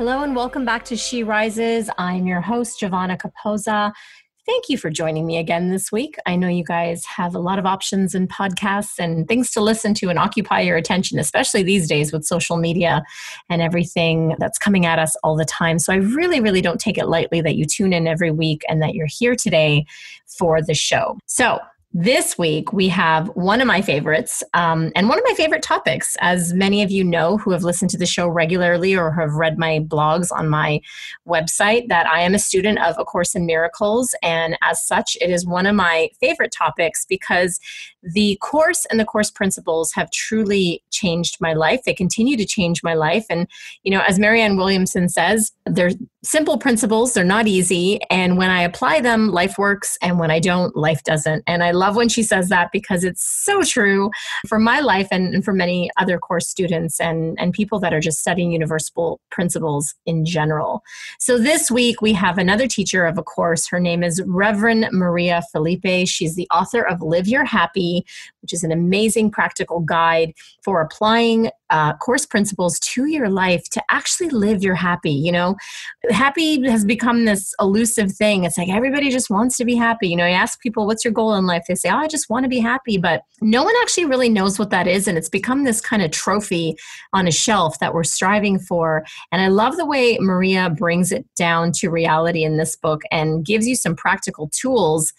Hello and welcome back to She Rises. I'm your host, Giovanna Capozza. Thank you for joining me again this week. I know you guys have a lot of options and podcasts and things to listen to and occupy your attention, especially these days with social media and everything that's coming at us all the time. So I really, really don't take it lightly that you tune in every week and that you're here today for the show. So this week, we have one of my favorites um, and one of my favorite topics. As many of you know who have listened to the show regularly or have read my blogs on my website, that I am a student of A Course in Miracles. And as such, it is one of my favorite topics because the course and the course principles have truly changed my life. They continue to change my life. And, you know, as Marianne Williamson says, they're simple principles, they're not easy. And when I apply them, life works. And when I don't, life doesn't. And I love when she says that because it's so true for my life and, and for many other course students and, and people that are just studying universal principles in general. So this week we have another teacher of a course. Her name is Reverend Maria Felipe. She's the author of Live Your Happy, which is an amazing practical guide for applying uh, course principles to your life to actually live your happy. You know, happy has become this elusive thing. It's like everybody just wants to be happy. You know, you ask people, what's your goal in life? They say, oh, I just want to be happy. But no one actually really knows what that is. And it's become this kind of trophy on a shelf that we're striving for. And I love the way Maria brings it down to reality in this book and gives you some practical tools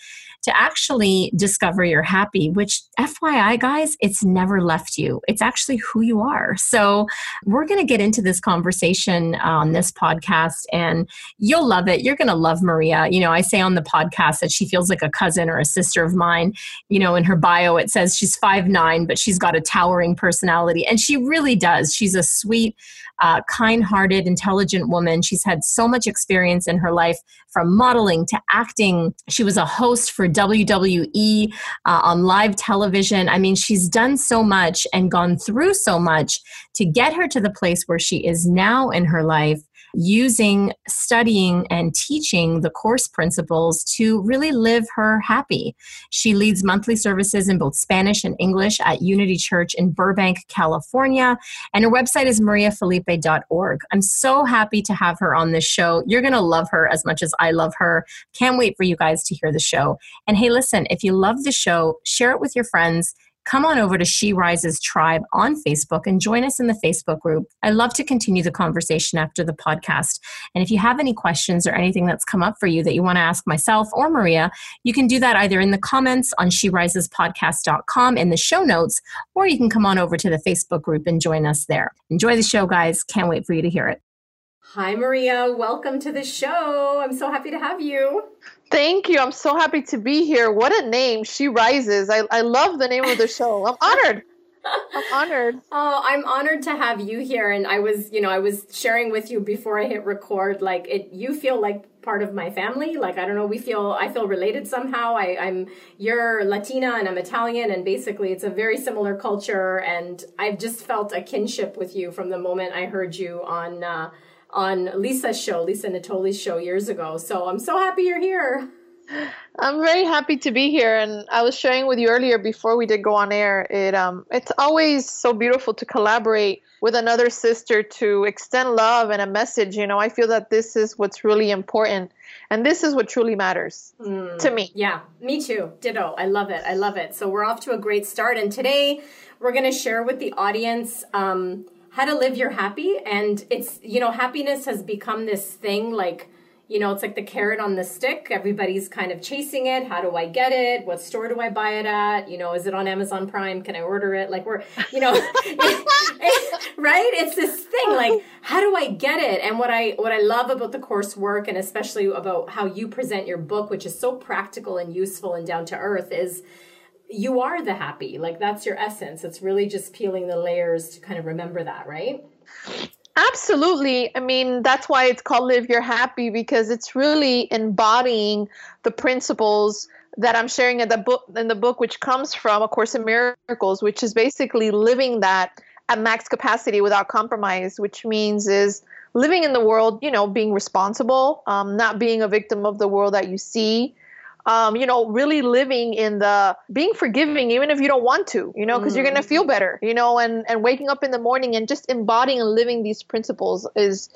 to actually discover you're happy, which, FYI, guys, it's never left you. It's actually who you are. So, we're going to get into this conversation on this podcast, and you'll love it. You're going to love Maria. You know, I say on the podcast that she feels like a cousin or a sister of mine. You know, in her bio, it says she's five nine, but she's got a towering personality. And she really does. She's a sweet, uh, kind hearted, intelligent woman. She's had so much experience in her life from modeling to acting. She was a host for WWE uh, on live television. I mean, she's done so much and gone through so much to get her to the place where she is now in her life using studying and teaching the course principles to really live her happy. She leads monthly services in both Spanish and English at Unity Church in Burbank, California, and her website is mariafelipe.org. I'm so happy to have her on this show. You're going to love her as much as I love her. Can't wait for you guys to hear the show. And hey, listen, if you love the show, share it with your friends come on over to She Rises Tribe on Facebook and join us in the Facebook group. I love to continue the conversation after the podcast. And if you have any questions or anything that's come up for you that you want to ask myself or Maria, you can do that either in the comments on SheRisesPodcast.com in the show notes, or you can come on over to the Facebook group and join us there. Enjoy the show, guys. Can't wait for you to hear it. Hi, Maria. Welcome to the show. I'm so happy to have you. Thank you. I'm so happy to be here. What a name. She Rises. I, I love the name of the show. I'm honored. I'm honored. Oh, I'm honored to have you here. And I was, you know, I was sharing with you before I hit record, like it, you feel like part of my family. Like, I don't know, we feel, I feel related somehow. I, I'm, you're Latina and I'm Italian. And basically it's a very similar culture. And I've just felt a kinship with you from the moment I heard you on, uh, on Lisa's show, Lisa Natoli's show years ago. So I'm so happy you're here. I'm very happy to be here, and I was sharing with you earlier before we did go on air. It um, it's always so beautiful to collaborate with another sister to extend love and a message. You know, I feel that this is what's really important, and this is what truly matters mm, to me. Yeah, me too. Ditto. I love it. I love it. So we're off to a great start, and today we're going to share with the audience. Um, how to live your happy and it's you know happiness has become this thing like you know it's like the carrot on the stick. Everybody's kind of chasing it. How do i get it? What store do i buy it at? You know is it on amazon prime? Can i order it? Like we're you know right? It's this thing like how do i get it? And what i what i love about the coursework and especially about how you present your book which is so practical and useful and down to earth is you are the happy. Like that's your essence. It's really just peeling the layers to kind of remember that, right? Absolutely. I mean, that's why it's called Live Your Happy because it's really embodying the principles that I'm sharing in the book in the book which comes from A Course in Miracles, which is basically living that at max capacity without compromise, which means is living in the world, you know, being responsible, um, not being a victim of the world that you see, um, you know, really living in the being forgiving, even if you don't want to, you know, because mm. you're gonna feel better, you know, and and waking up in the morning and just embodying and living these principles is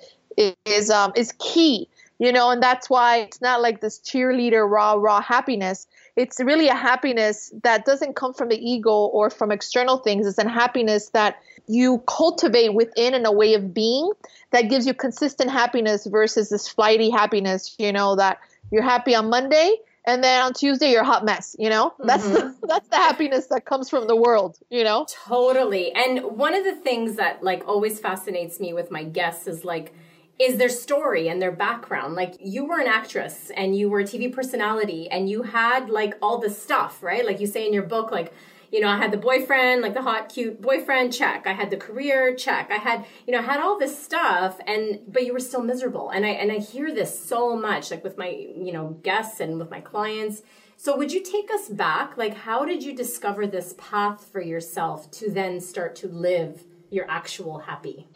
is um is key, you know, and that's why it's not like this cheerleader raw raw happiness. It's really a happiness that doesn't come from the ego or from external things. It's a happiness that you cultivate within in a way of being that gives you consistent happiness versus this flighty happiness, you know, that you're happy on Monday and then on Tuesday you're a hot mess, you know? That's mm-hmm. the, that's the happiness that comes from the world, you know? Totally. And one of the things that like always fascinates me with my guests is like is their story and their background. Like you were an actress and you were a TV personality and you had like all the stuff, right? Like you say in your book like you know, I had the boyfriend, like the hot, cute boyfriend, check. I had the career, check. I had, you know, I had all this stuff, and but you were still miserable. And I and I hear this so much, like with my, you know, guests and with my clients. So would you take us back? Like, how did you discover this path for yourself to then start to live your actual happy?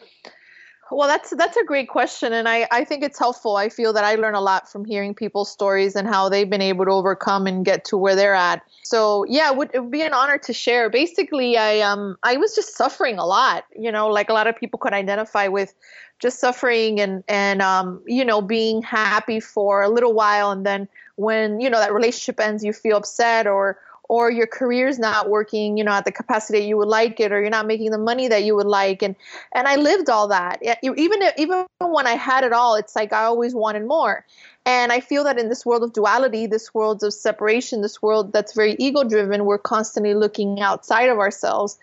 Well, that's that's a great question, and I, I think it's helpful. I feel that I learn a lot from hearing people's stories and how they've been able to overcome and get to where they're at. So yeah, it would, it would be an honor to share. Basically, I um I was just suffering a lot. You know, like a lot of people could identify with just suffering and and um you know being happy for a little while, and then when you know that relationship ends, you feel upset or or your career's not working, you know, at the capacity you would like it, or you're not making the money that you would like. And and I lived all that. Even even when I had it all, it's like I always wanted more. And I feel that in this world of duality, this world of separation, this world that's very ego driven, we're constantly looking outside of ourselves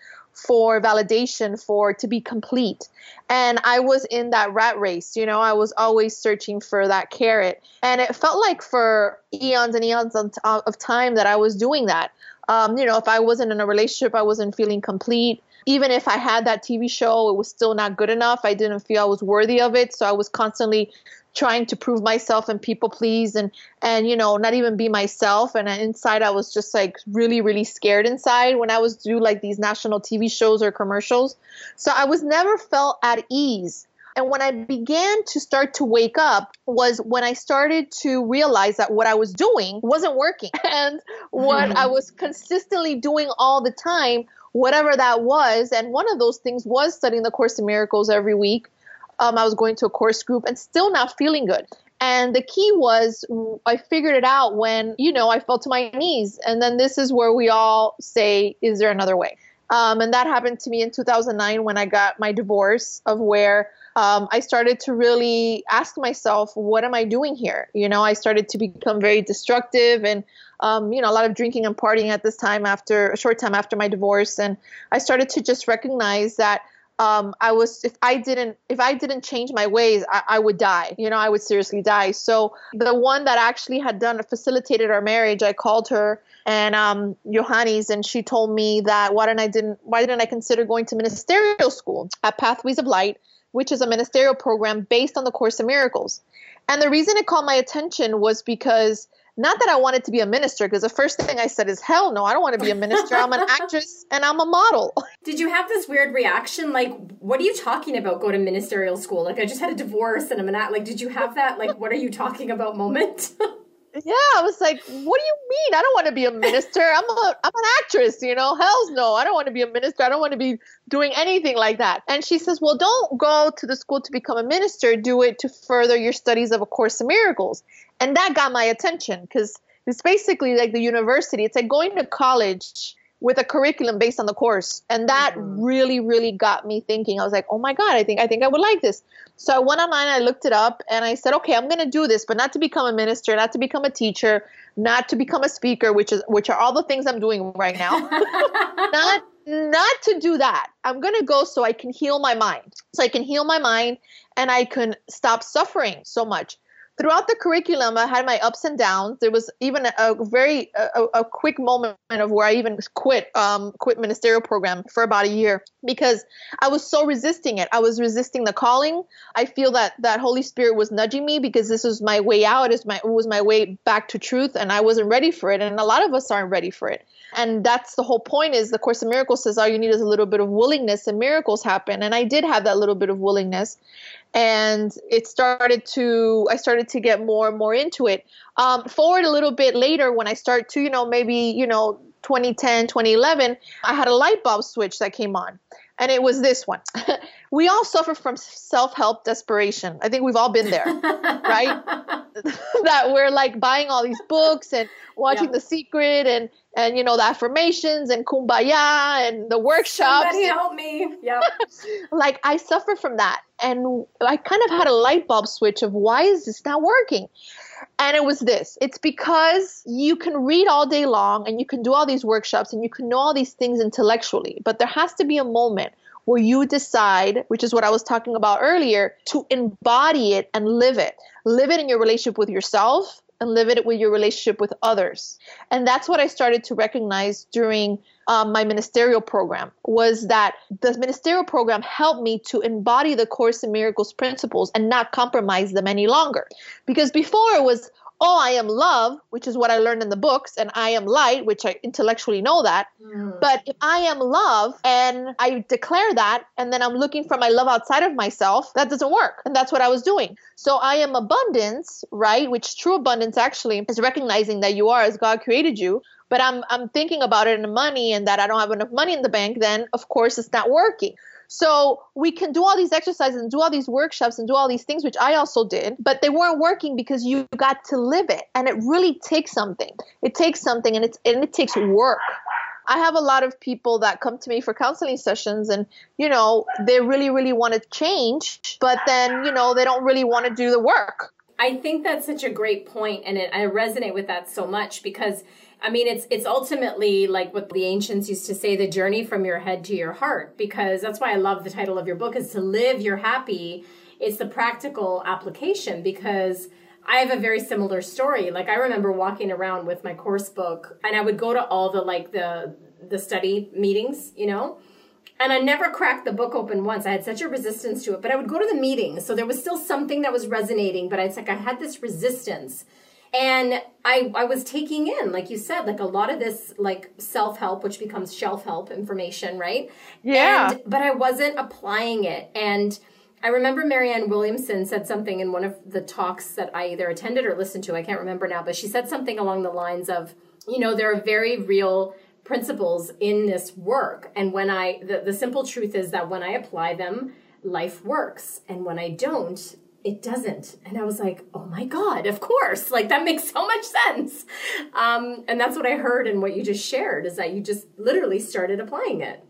for validation for to be complete. And i was in that rat race you know i was always searching for that carrot. And it felt like for eons and eons of time that i was doing that. Um, you know if i wasn't in a relationship i wasn't feeling complete even if i had that tv show it was still not good enough. I didn't feel i was worthy of it. So i was constantly trying to prove myself and people please and and you know not even be myself. And inside i was just like really really scared inside when i was do like these national tv shows or commercials. So i was never felt at ease. And when i began to start to wake up was when i started to realize that what i was doing wasn't working. And what hmm. i was consistently doing all the time whatever that was and one of those things was studying the course in miracles every week um, I was going to a course group and still not feeling good. And the key was I figured it out when, you know, I fell to my knees. And then this is where we all say, is there another way? Um, and that happened to me in 2009 when I got my divorce, of where um, I started to really ask myself, what am I doing here? You know, I started to become very destructive and, um, you know, a lot of drinking and partying at this time after a short time after my divorce. And I started to just recognize that um, I was if I didn't if I didn't change my ways, I, I, would die. You know, I would seriously die. So the one that actually had done facilitated our marriage, I called her and um, Johannes, and she told me that why didn't I didn't why didn't I consider going to ministerial school at Pathways of Light, which is a ministerial program based on the Course of Miracles. And the reason it caught my attention was because not that I wanted to be a minister, because the first thing I said is, hell no, I don't want to be a minister. I'm an actress and I'm a model. Did you have this weird reaction? Like, what are you talking about? Go to ministerial school? Like, I just had a divorce and I'm an act. Like, did you have that, like, what are you talking about moment? yeah, I was like, what do you mean? I don't want to be a minister. I'm a I'm an actress, you know. Hell's no. I don't want to be a minister. I don't want to be doing anything like that. And she says, Well, don't go to the school to become a minister. Do it to further your studies of A Course in Miracles. And that got my attention because it's basically like the university. It's like going to college with a curriculum based on the course and that mm-hmm. really really got me thinking i was like oh my god i think i think i would like this so i went online i looked it up and i said okay i'm going to do this but not to become a minister not to become a teacher not to become a speaker which is which are all the things i'm doing right now not not to do that i'm going to go so i can heal my mind so i can heal my mind and i can stop suffering so much throughout the curriculum, I had my ups and downs. There was even a, very a, a, quick moment of where I even quit um, quit ministerial program for about a year because I was so resisting it. I was resisting the calling. I feel that that Holy Spirit was nudging me because this was my way out. Is my was my way back to truth, and I wasn't ready for it. And a lot of us aren't ready for it. And that's the whole point. Is the Course of Miracles says all you need is a little bit of willingness, and miracles happen. And I did have that little bit of willingness and it started to i started to get more and more into it um, forward a little bit later when i start to you know maybe you know 2010 2011 i had a light bulb switch that came on and it was this one. We all suffer from self-help desperation. I think we've all been there right? That we're like buying all these books and watching yeah. the secret and and you know the affirmations and kumbaya and the workshops. Somebody help me. Yeah like i suffer from that. And i kind of had a light bulb switch of why is this not working and it was this it's because you can read all day long and you can do all these workshops and you can know all these things intellectually but there has to be a moment where you decide, which is what I was talking about earlier, to embody it and live it. Live it in your relationship with yourself and live it with your relationship with others. And that's what I started to recognize during um, my ministerial program was that the ministerial program helped me to embody the Course in Miracles principles and not compromise them any longer. Because before it was, oh, I am love, which is what I learned in the books, and I am light, which I intellectually know that. Mm. But if I am love and I declare that, and then I'm looking for my love outside of myself, that doesn't work. And that's what I was doing. So I am abundance, right? Which true abundance actually is recognizing that you are as God created you. But I'm I'm thinking about it in money and that I don't have enough money in the bank, then of course it's not working. So we can do all these exercises and do all these workshops and do all these things, which I also did, but they weren't working because you got to live it. And it really takes something. It takes something and it's and it takes work. I have a lot of people that come to me for counseling sessions and, you know, they really, really want to change, but then, you know, they don't really want to do the work. I think that's such a great point, and it, I resonate with that so much because I mean, it's it's ultimately like what the ancients used to say, the journey from your head to your heart, because that's why I love the title of your book is to live your happy. It's the practical application because I have a very similar story. Like I remember walking around with my course book and I would go to all the like the the study meetings, you know, and I never cracked the book open once. I had such a resistance to it, but I would go to the meetings. So there was still something that was resonating, but it's like I had this resistance and I, I was taking in like you said like a lot of this like self-help which becomes shelf-help information right? Yeah. And, but i wasn't applying it. And i remember marianne williamson said something in one of the talks that i either attended or listened to i can't remember now but she said something along the lines of you know there are very real principles in this work. And when i the, the simple truth is that when i apply them life works. And when i don't it doesn't. And I was like, oh my God, of course. Like that makes so much sense. Um, and that's what I heard and what you just shared is that you just literally started applying it.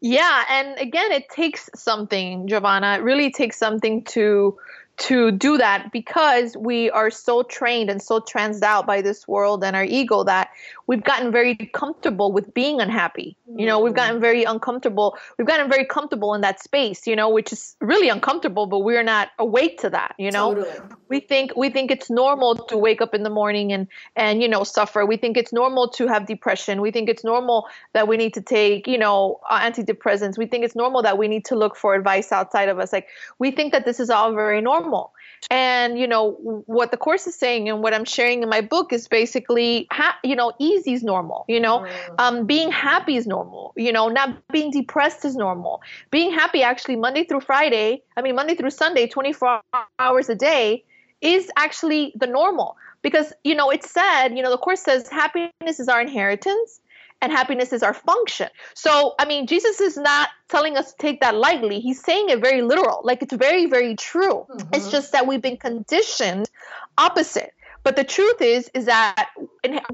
Yeah. And again, it takes something, Giovanna. It really takes something to to do that because we are so trained and so transed out by this world and our ego that we've gotten very comfortable with being unhappy. You know, we've gotten very uncomfortable. We've gotten very comfortable in that space, you know, which is really uncomfortable, but we're not awake to that, you know. Totally. We think we think it's normal to wake up in the morning and and you know, suffer. We think it's normal to have depression. We think it's normal that we need to take, you know, uh, antidepressants. We think it's normal that we need to look for advice outside of us. Like we think that this is all very normal. And you know what the course is saying, and what I'm sharing in my book is basically, ha- you know, is normal. You know, mm. um, being happy is normal. You know, not being depressed is normal. Being happy, actually, Monday through Friday. I mean, Monday through Sunday, 24 hours a day, is actually the normal because you know it's said. You know, the course says happiness is our inheritance and happiness is our function. So, I mean, Jesus is not telling us to take that lightly. He's saying it very literal. Like it's very, very true. Mm-hmm. It's just that we've been conditioned opposite. But the truth is, is that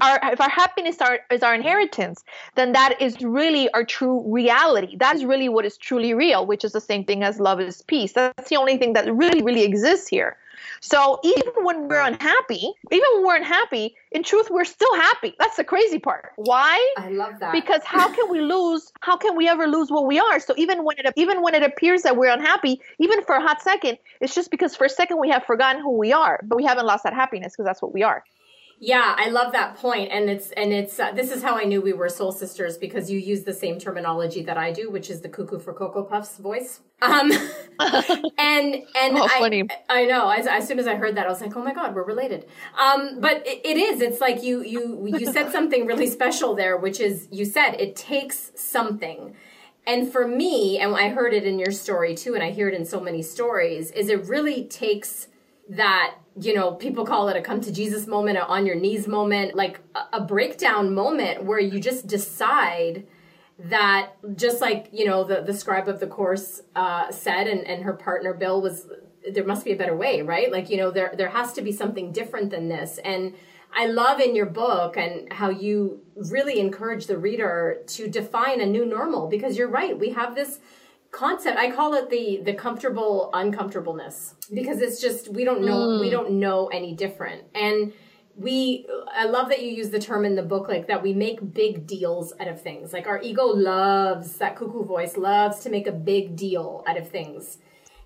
our, if our happiness are, is our inheritance, then that is really our true reality. That is really what is truly real, which is the same thing as love is peace. That's the only thing that really, really exists here. So even when we're unhappy, even when we're unhappy, in truth, we're still happy. That's the crazy part. Why? I love that. Because how can we lose? How can we ever lose what we are? So even when it even when it appears that we're unhappy, even for a hot second, it's just because for a second we have forgotten who we are, but we haven't lost that happiness because that's what we are. Yeah, I love that point, and it's and it's uh, this is how I knew we were soul sisters because you use the same terminology that I do, which is the cuckoo for cocoa puffs voice. Um, and and Oh, I. I know. As, as soon as I heard that, I was like, oh my god, we're related. Um, but it, it is. It's like you you you said something really special there, which is you said it takes something. And for me, and I heard it in your story too, and I hear it in so many stories, is it really takes that you know people call it a come to jesus moment a on your knees moment like a, a breakdown moment where you just decide that just like you know the, the scribe of the course uh, said and, and her partner bill was there must be a better way right? Like you know there there has to be something different than this. And i love in your book and how you really encourage the reader to define a new normal because you're right. We have this concept i call it the the comfortable uncomfortableness. Because it's just we don't know we hmm. don't know any different. And we i love that you use the term in the book like that we make big deals out of things. Like our ego loves that cuckoo voice loves to make a big deal out of things.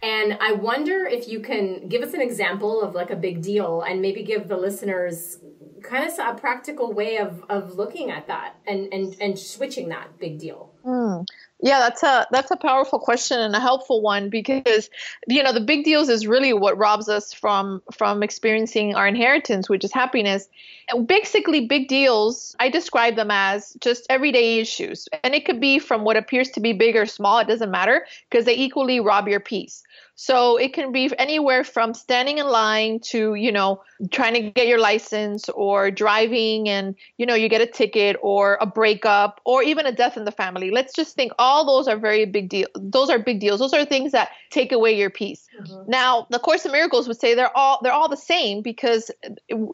And i wonder if you can give us an example of like a big deal and maybe give the listeners kind of a practical way of of looking at that and and and switching that big deal Mm. Yeah, that's a that's a powerful question and a helpful one because you know the big deals is really what robs us from from experiencing our inheritance, which is happiness. And basically, big deals I describe them as just everyday issues, and it could be from what appears to be big or small. It doesn't matter because they equally rob your peace. So it can be anywhere from standing in line to, you know, trying to get your license or driving and, you know, you get a ticket or a breakup or even a death in the family. Let's just think all those are very big deal. Those are big deals. Those are things that take away your peace. Now, the Course of Miracles would say they're all they're all the same because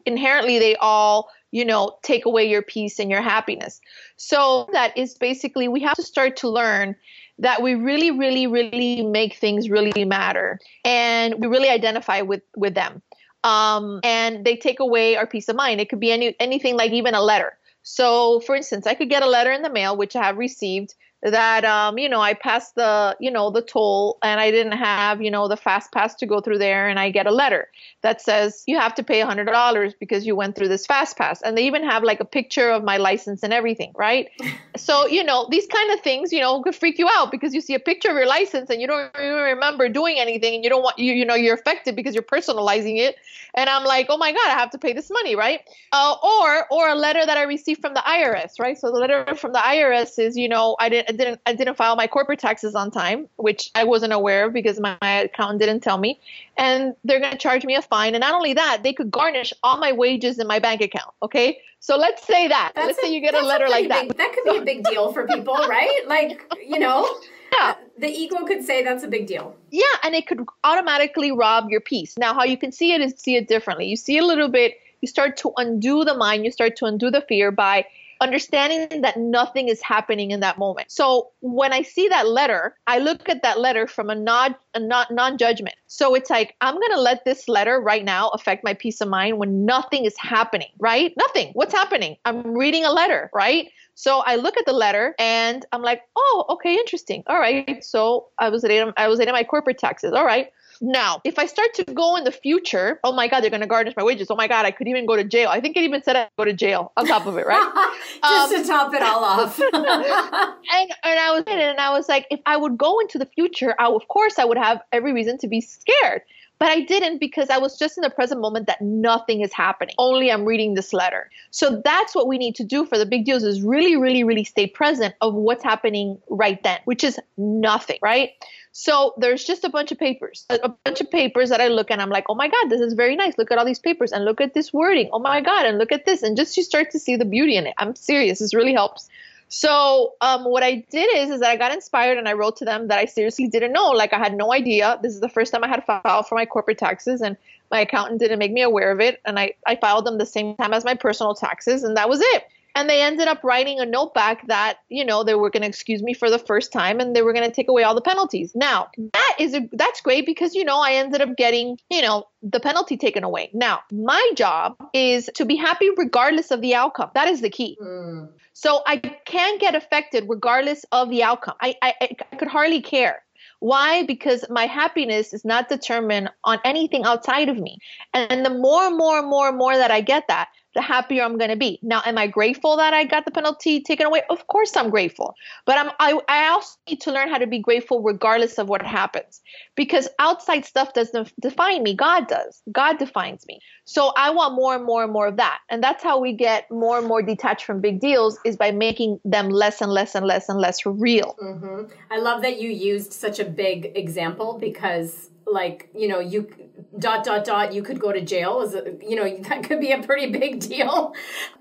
inherently they all you know take away your peace and your happiness so that is basically we have to start to learn that we really really really make things really matter and we really identify with with them um, and they take away our peace of mind it could be any anything like even a letter so for instance i could get a letter in the mail which i have received that um, you know I passed the you know the toll and I didn't have you know the fast pass to go through there and I get a letter that says you have to pay a hundred dollars because you went through this fast pass. And they even have like a picture of my license and everything right? So you know these kind of things you know could freak you out because you see a picture of your license and you don't even remember doing anything and you don't want you you know you're affected because you're personalizing it. And I'm like oh my god I have to pay this money right? Uh, or or a letter that I received from the IRS right? So the letter from the IRS is you know I didn't I didn't I didn't file my corporate taxes on time, which I wasn't aware of because my, my accountant didn't tell me, and they're going to charge me a fine. And not only that, they could garnish all my wages in my bank account. Okay, so let's say that. That's let's a- say you get a letter like pretty that. that could be a big deal for people, right? Like, you know, Yeah. the ego could say that's a big deal. Yeah, and it could automatically rob your peace. Now, how you can see it is see it differently. You see a little bit, you start to undo the mind, you start to undo the fear by understanding that nothing is happening in that moment. So when I see that letter, I look at that letter from a non a non non-judgment. So it's like I'm to let this letter right now affect my peace of mind when nothing is happening, right? Nothing. What's happening? I'm reading a letter, right? So I look at the letter and I'm like, "Oh, okay, interesting. All right. So I was late I was on my corporate taxes. All right. Now, if I start to go in the future, oh my God, they're going to garnish my wages. Oh my God, I could even go to jail. I think it even said I'd go to jail on top of it, right? Just Um, to top it all off. and and I was and I was like, if I would go into the future, I of course I would have every reason to be scared. But I didn't because I was just in the present moment that nothing is happening. Only I'm reading this letter. So that's what we need to do for the big deals is really, really, really stay present of what's happening right then, which is nothing, right? So there's just a bunch of papers, a, bunch of papers that I look at, and I'm like, oh my God, this is very nice. Look at all these papers and look at this wording. Oh my God, and look at this. And just you start to see the beauty in it. I'm serious. This really helps. So um, what I did is, is that I got inspired and I wrote to them that I seriously didn't know. Like I had no idea. This is the first time I had filed for my corporate taxes, and my accountant didn't make me aware of it. And I, I filed them the same time as my personal taxes, and that was it. And they ended up writing a note back that you know they were going to excuse me for the first time and they were going to take away all the penalties now that is a that's great because you know i ended up getting you know the penalty taken away now my job is to be happy regardless of the outcome that is the key mm. so i can get affected regardless of the outcome I, I i could hardly care why? Because my happiness is not determined on anything outside of me. And the more and more and more and more that I get that, the happier I'm going to be. Now, am I grateful that I got the penalty taken away? Of course, I'm grateful. But I'm, I, I also need to learn how to be grateful regardless of what happens because outside stuff doesn't define me. God does. God defines me. So I want more and more and more of that. And that's how we get more and more detached from big deals is by making them less and less and less and less real. Mm-hmm. I love that you used such a big example because like you know you dot dot dot you could go to jail a, you know that could be a pretty big deal.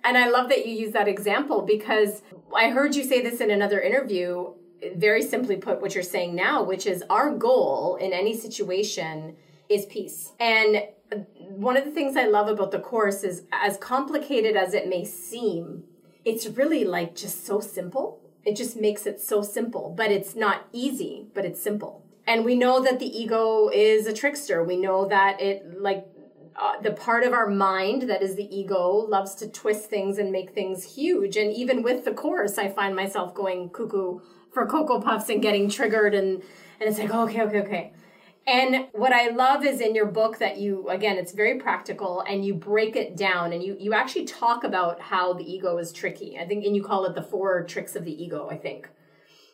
And i love that you use that example because i heard you say this in another interview very simply put what you're saying now which is our goal in any situation is peace. And one of the things i love about the course is as complicated as it may seem it's really like just so simple. It just makes it so simple but it's not easy but it's simple and we know that the ego is a trickster. We know that it like uh, the part of our mind that is the ego loves to twist things and make things huge. And even with the course i find myself going cuckoo for cocoa puffs and getting triggered and and it's like okay okay okay. And what i love is in your book that you again it's very practical and you break it down and you you actually talk about how the ego is tricky. I think and you call it the four tricks of the ego i think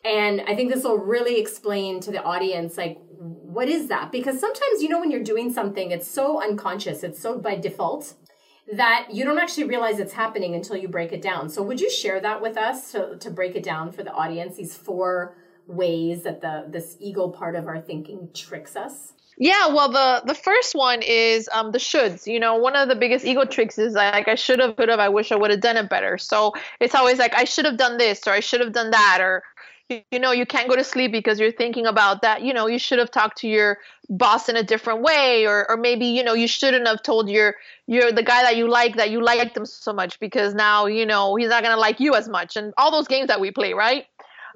and I think this will really explain to the audience, like, what is that? Because sometimes, you know, when you're doing something, it's so unconscious, it's so by default that you don't actually realize it's happening until you break it down. So, would you share that with us to, to break it down for the audience, these four ways that the this ego part of our thinking tricks us? Yeah, well, the the first one is um, the shoulds. You know, one of the biggest ego tricks is like I should have, could have, I wish I would have done it better. So it's always like I should have done this or I should have done that or you know you can't go to sleep because you're thinking about that. You know you should have talked to your boss in a different way or or maybe you know you shouldn't have told your your the guy that you like that you like them so much because now you know he's not going to like you as much. And all those games that we play right?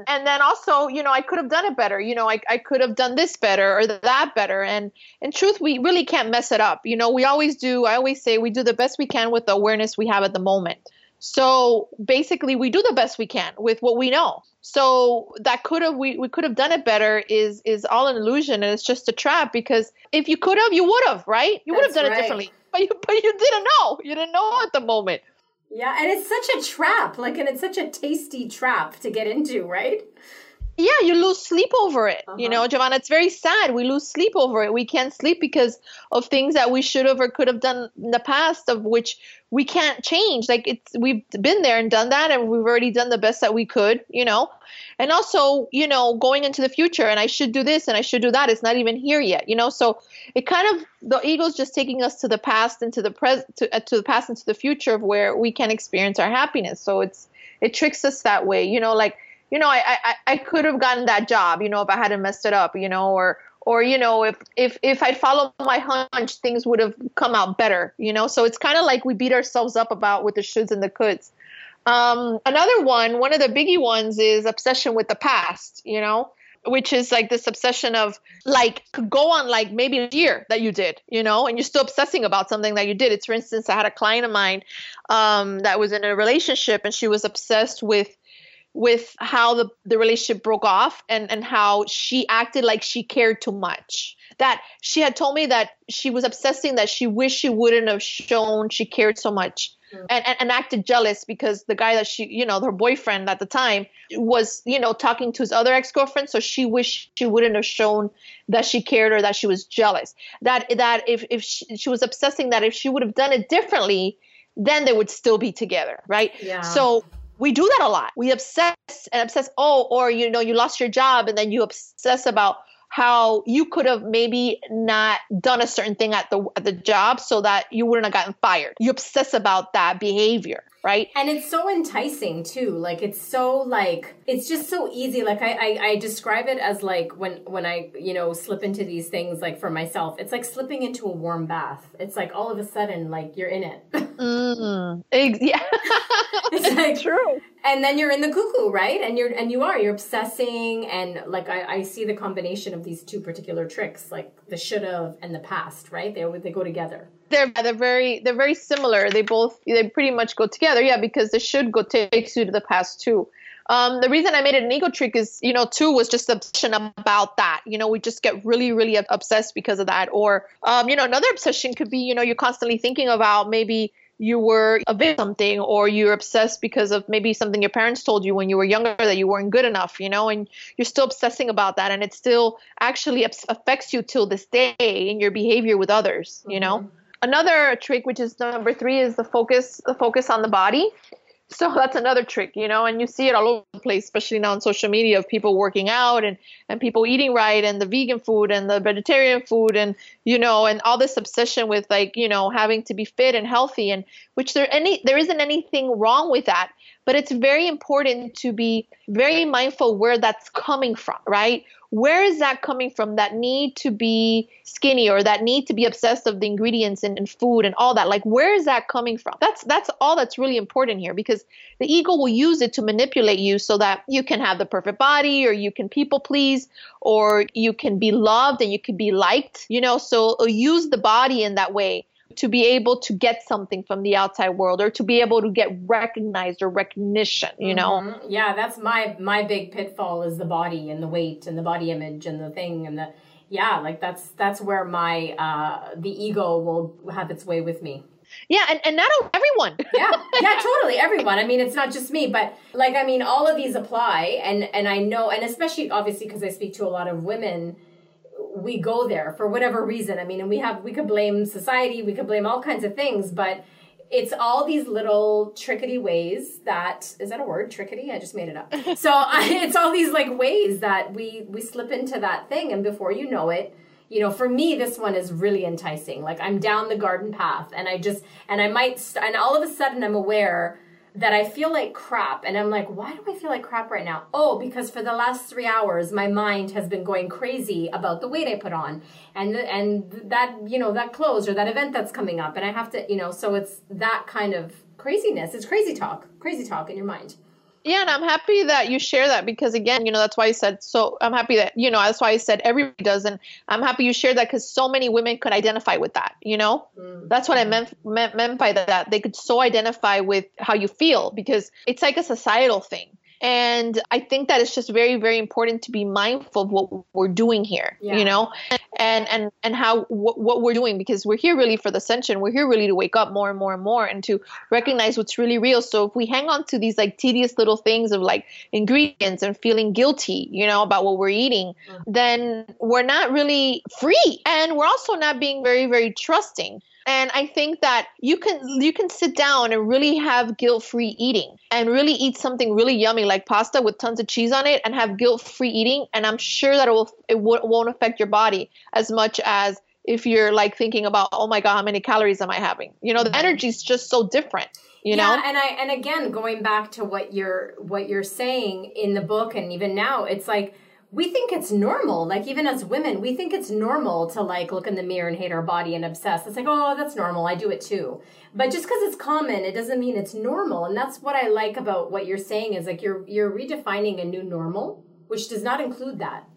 And then also you know i could have done it better. You know I, I could have done this better or that better. And in truth we really can't mess it up. You know we always do i always say we do the best we can with the awareness we have at the moment so basically, we do the best we can with what we know. So that could have we, we could have done it better is is all an illusion and it's just a trap because if you could have, you would have, right? You would have done right. it differently. But you but you didn't know. You didn't know at the moment. Yeah, and it's such a trap. Like and it's such a tasty trap to get into, right? Yeah you lose sleep over it uh-huh. you know giovanna it's very sad we lose sleep over it we can't sleep because of things that we should have or could have done in the past of which we can't change like it's we've been there and done that and we've already done the best that we could you know and also you know going into the future and i should do this and i should do that it's not even here yet you know so it kind of the ego's just taking us to the past and to the present to, uh, to the past and to the future of where we can experience our happiness so it's it tricks us that way you know like you know, I, I, I could have gotten that job, you know, if I hadn't messed it up, you know, or, or, you know, if, if, if I'd followed my hunch, things would have come out better, you know? So it's kind of like we beat ourselves up about with the shoulds and the coulds. Um, another one, one of the biggie ones is obsession with the past, you know, which is like this obsession of like go on like maybe a year that you did, you know, and you're still obsessing about something that you did. It's for instance, I had a client of mine um, that was in a relationship and she was obsessed with with how the, the relationship broke off and, and how she acted like she cared too much. That she had told me that she was obsessing that she wished she wouldn't have shown she cared so much. Mm. And, and, and acted jealous because the guy that she, you know, her boyfriend at the time was, you know, talking to his other ex girlfriend. So she wished she wouldn't have shown that she cared or that she was jealous. That that if if she, she was obsessing that if she would have done it differently, then they would still be together, right? Yeah. So we do that a lot. We obsess and obsess. Oh, or you know, you lost your job, and then you obsess about how you could have maybe not done a certain thing at the at the job so that you wouldn't have gotten fired. You obsess about that behavior. Right? And it's so enticing too. Like it's so like it's just so easy. Like I, I, I describe it as like when when I you know slip into these things like for myself, it's like slipping into a warm bath. It's like all of a sudden like you're in it. mm, yeah, it's like true. And then you're in the cuckoo, right? And you're and you are you're obsessing and like I, I see the combination of these two particular tricks, like the should have and the past, right? They they go together they're they're very they're very similar. They both they pretty much go together. Yeah, because the should go takes you to the past too. Um, the reason I made it an ego trick is, you know, two was just the obsession about that. You know, we just get really, really obsessed because of that. Or, um, you know, another obsession could be, you know, you're constantly thinking about maybe you were a bit something or you're obsessed because of maybe something your parents told you when you were younger that you weren't good enough you know and you're still obsessing about that and it still actually affects you till this day in your behavior with others you know? Mm-hmm. Another trick which is number three is the focus the focus on the body so that's another trick you know and you see it all over the place especially now on social media of people working out and and people eating right and the vegan food and the vegetarian food and you know and all this obsession with like you know having to be fit and healthy and which there any there isn't anything wrong with that but it's very important to be very mindful where that's coming from right where is that coming from that need to be skinny or that need to be obsessed of the ingredients and, and, food and all that? Like where is that coming from? That's that's all that's really important here because the ego will use it to manipulate you so that you can have the perfect body or you can people please or you can be loved and you can be liked you know? So uh, use the body in that way to be able to get something from the outside world or to be able to get recognized or recognition you know mm-hmm. yeah that's my my big pitfall is the body and the weight and the body image and the thing and the yeah like that's that's where my uh the ego will have its way with me yeah, and, and not everyone. yeah, yeah, totally. Everyone. I mean, it's not just me, but like, I mean, all of these apply, and and I know, and especially obviously because I speak to a lot of women we go there for whatever reason. I mean, and we have we could blame society, we could blame all kinds of things, but it's all these little trickety ways that is that a word? Trickety? I just made it up. So I, it's all these like ways that we we slip into that thing and before you know it you know for me this one is really enticing. Like i'm down the garden path and i just and i might and all of a sudden i'm aware that I feel like crap. And I'm like, why do I feel like crap right now? Oh, because for the last three hours, my mind has been going crazy about the weight I put on and, and that, you know, that clothes or that event that's coming up. And I have to, you know, so it's that kind of craziness. It's crazy talk, crazy talk in your mind. Yeah, and I'm happy that you share that because again, you know, that's why I said so. I'm happy that you know that's why I said everybody does, and I'm happy you shared that because so many women could identify with that. You know, mm-hmm. that's what I meant, meant meant by that. They could so identify with how you feel because it's like a societal thing. And I think that it's just very, very important to be mindful of what we're doing here, yeah. you know, and and and how what, what we're doing because we're here really for the ascension. We're here really to wake up more and more and more and to recognize what's really real. So if we hang on to these like tedious little things of like ingredients and feeling guilty, you know, about what we're eating, mm-hmm. then we're not really free, and we're also not being very, very trusting and i think that you can you can sit down and really have guilt-free eating and really eat something really yummy like pasta with tons of cheese on it and have guilt-free eating. And i'm sure that it will it won't affect your body as much as if you're like thinking about oh my god how many calories am i having? You know the mm-hmm. energy is just so different you know? Yeah, and i and again going back to what you're what you're saying in the book and even now it's like we think it's normal. Like even as women, we think it's normal to like look in the mirror and hate our body and obsess. It's like, oh, that's normal. I do it too. But just because it's common, it doesn't mean it's normal. And that's what I like about what you're saying is like you're you're redefining a new normal, which does not include that.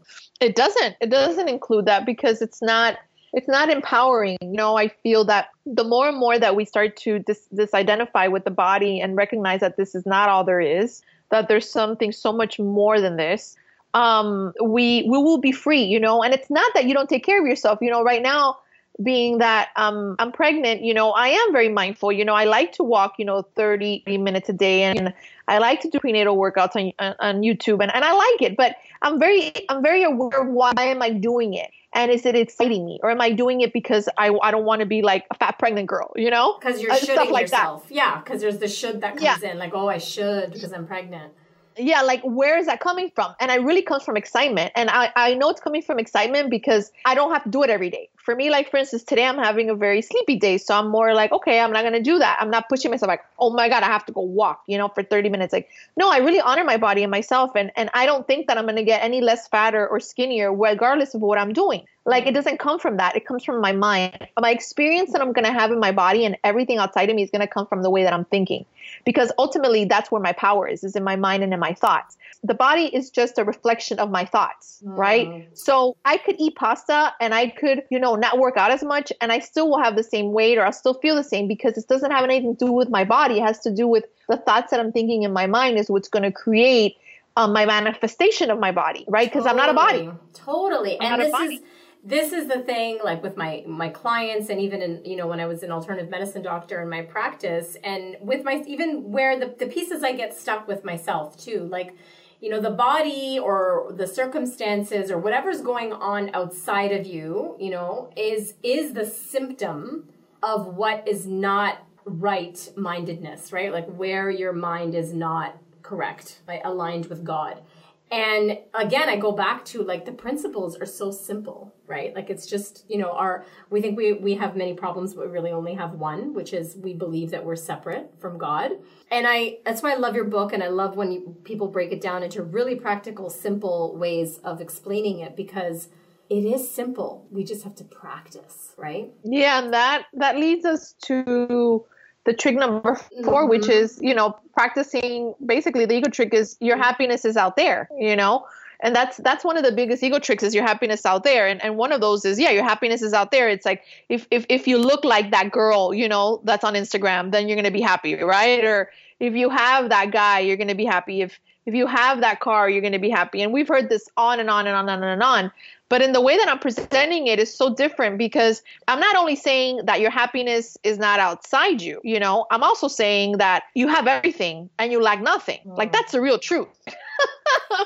It doesn't. It doesn't include that because it's not it's not empowering. You know, I feel that the more and more that we start to dis- disidentify with the body and recognize that this is not all there is, that there's something so much more than this, um, we we will be free, you know. And it's not that you don't take care of yourself, you know. Right now, being that um, I'm pregnant, you know, I am very mindful. You know, I like to walk, you know, 30 minutes a day, and I like to do prenatal workouts on on YouTube, and, and I like it. But I'm very I'm very aware of why am I doing it, and is it exciting me, or am I doing it because I, I don't want to be like a fat pregnant girl, you know? Because you're uh, shoulding like yourself. That. Yeah, because there's the should that comes yeah. in, like oh I should because I'm pregnant yeah like where is that coming from? And it really comes from excitement. And I, I know it's coming from excitement because i don't have to do it every day for me, like for instance, today I'm having a very sleepy day. So I'm more like, okay, I'm not gonna do that. I'm not pushing myself like, oh my God, I have to go walk, you know, for 30 minutes. Like, no, I really honor my body and myself. And and I don't think that I'm gonna get any less fatter or skinnier regardless of what I'm doing. Like it doesn't come from that. It comes from my mind. My experience that I'm going to have in my body and everything outside of me is going to come from the way that I'm thinking. Because ultimately that's where my power is, is in my mind and in my thoughts. The body is just a reflection of my thoughts, mm. right? So I could eat pasta and I could, you know, not work out as much and I still will have the same weight or I'll still feel the same because it doesn't have anything to do with my body. It has to do with the thoughts that I'm thinking in my mind is what's going to create um, my manifestation of my body, right? Because totally. I'm not a body. Totally. I'm and this is this is the thing like with my my clients and even in you know when i was an alternative medicine doctor in my practice and with my even where the, the pieces i get stuck with myself too like you know the body or the circumstances or whatever's going on outside of you you know is is the symptom of what is not right mindedness right? Like where your mind is not correct right aligned with god. And again i go back to like the principles are so simple right? Like it's just you know our we think we we have many problems but we really only have one which is we believe that we're separate from god. And i that's why i love your book and i love when you, people break it down into really practical simple ways of explaining it because it is simple. We just have to practice right? Yeah and that that leads us to the trick number 4 mm-hmm. which is you know practicing basically the ego trick is your happiness is out there you know and that's that's one of the biggest ego tricks is your happiness out there and, and one of those is yeah your happiness is out there it's like if, if if you look like that girl you know that's on instagram then you're going to be happy right or if you have that guy you're going to be happy if if you have that car you're going to be happy and we've heard this on and on and on and on and on but in the way that I'm presenting it is so different because I'm not only saying that your happiness is not outside you, you know, I'm also saying that you have everything and you lack nothing. Mm. Like that's the real truth.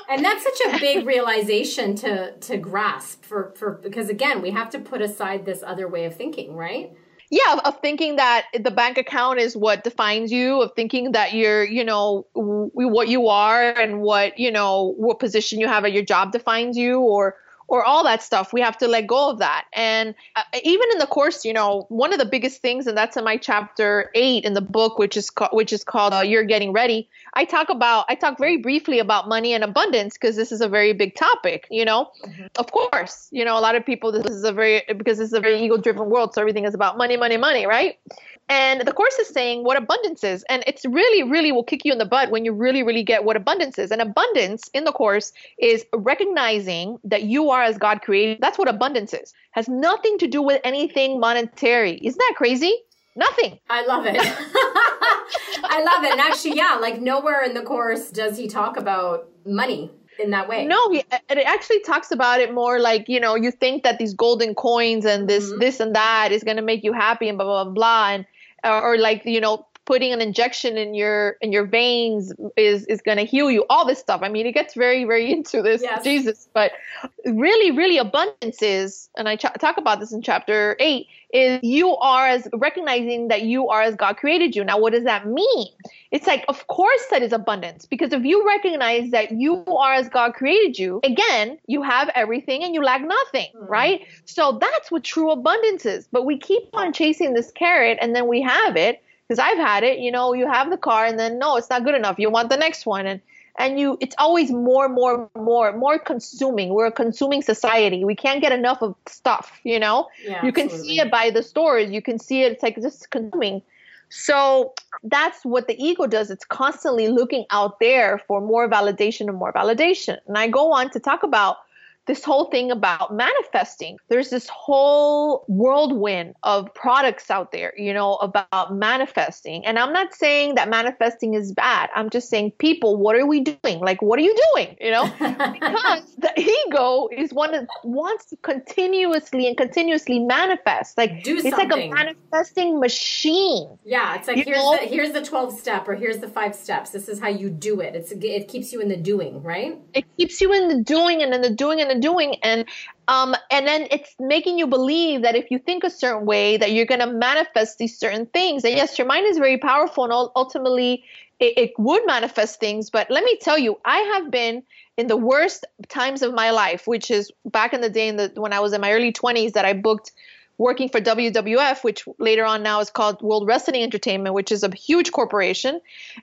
and that's such a big realization to to grasp for for because again, we have to put aside this other way of thinking, right? yeah of thinking that the bank account is what defines you of thinking that you're you know what you are and what you know what position you have at your job defines you or or all that stuff. We have to let go of that. And uh, even in the course, you know, one of the biggest things, and that's in my chapter eight in the book, which is co- which is called uh, "You're Getting Ready." I talk about I talk very briefly about money and abundance because this is a very big topic. You know, mm-hmm. of course, you know, a lot of people this is a very because this is a very ego-driven world, so everything is about money, money, money, right? And the course is saying what abundance is. And it's really, really will kick you in the butt when you really, really get what abundance is. And abundance in the course is recognizing that you are as God created. That's what abundance is. Has nothing to do with anything monetary. Isn't that crazy? Nothing. I love it. I love it. And actually, yeah, like nowhere in the course does he talk about money in that way. No, he, it actually talks about it more like you know you think that these golden coins and this mm-hmm. this and that is going to make you happy and blah blah blah, blah and or, like you know putting an injection in your in your veins is is going to heal you all this stuff. I mean it gets very very into this yes. jesus but really really abundance is and i ch- talk about this in chapter 8 is you are as recognizing that you are as god created you. Now what does that mean? It's like of course that is abundance because if you recognize that you are as god created you again you have everything and you lack nothing mm. right? So that's what true abundance is. But we keep on chasing this carrot and then we have it because I've had it. You know, you have the car, and then no, it's not good enough. You want the next one, and and you, it's always more, more, more, more consuming. We're a consuming society. We can't get enough of stuff. You know, yeah, you can absolutely. see it by the stores. You can see it. It's like just consuming. So that's what the ego does. It's constantly looking out there for more validation and more validation. And I go on to talk about this whole thing about manifesting. There's this whole whirlwind of products out there, you know, about manifesting. And I'm not saying that manifesting is bad. I'm just saying, people, what are we doing? Like, what are you doing? You know, because the ego is one that wants to continuously and continuously manifest. Like, Do it's something. like a manifesting machine. Yeah, it's like here's the here's the 12 step or here's the five steps. This is how you do it. It's it keeps you in the doing, right? It keeps you in the doing and in the doing and of doing and um and then it's making you believe that if you think a certain way that you're going to manifest these certain things and yes your mind is very powerful and ultimately it, it would manifest things but let me tell you i have been in the worst times of my life which is back in the day in the when i was in my early 20s that i booked working for WWF, which later on now is called World Wrestling Entertainment, which is a huge corporation.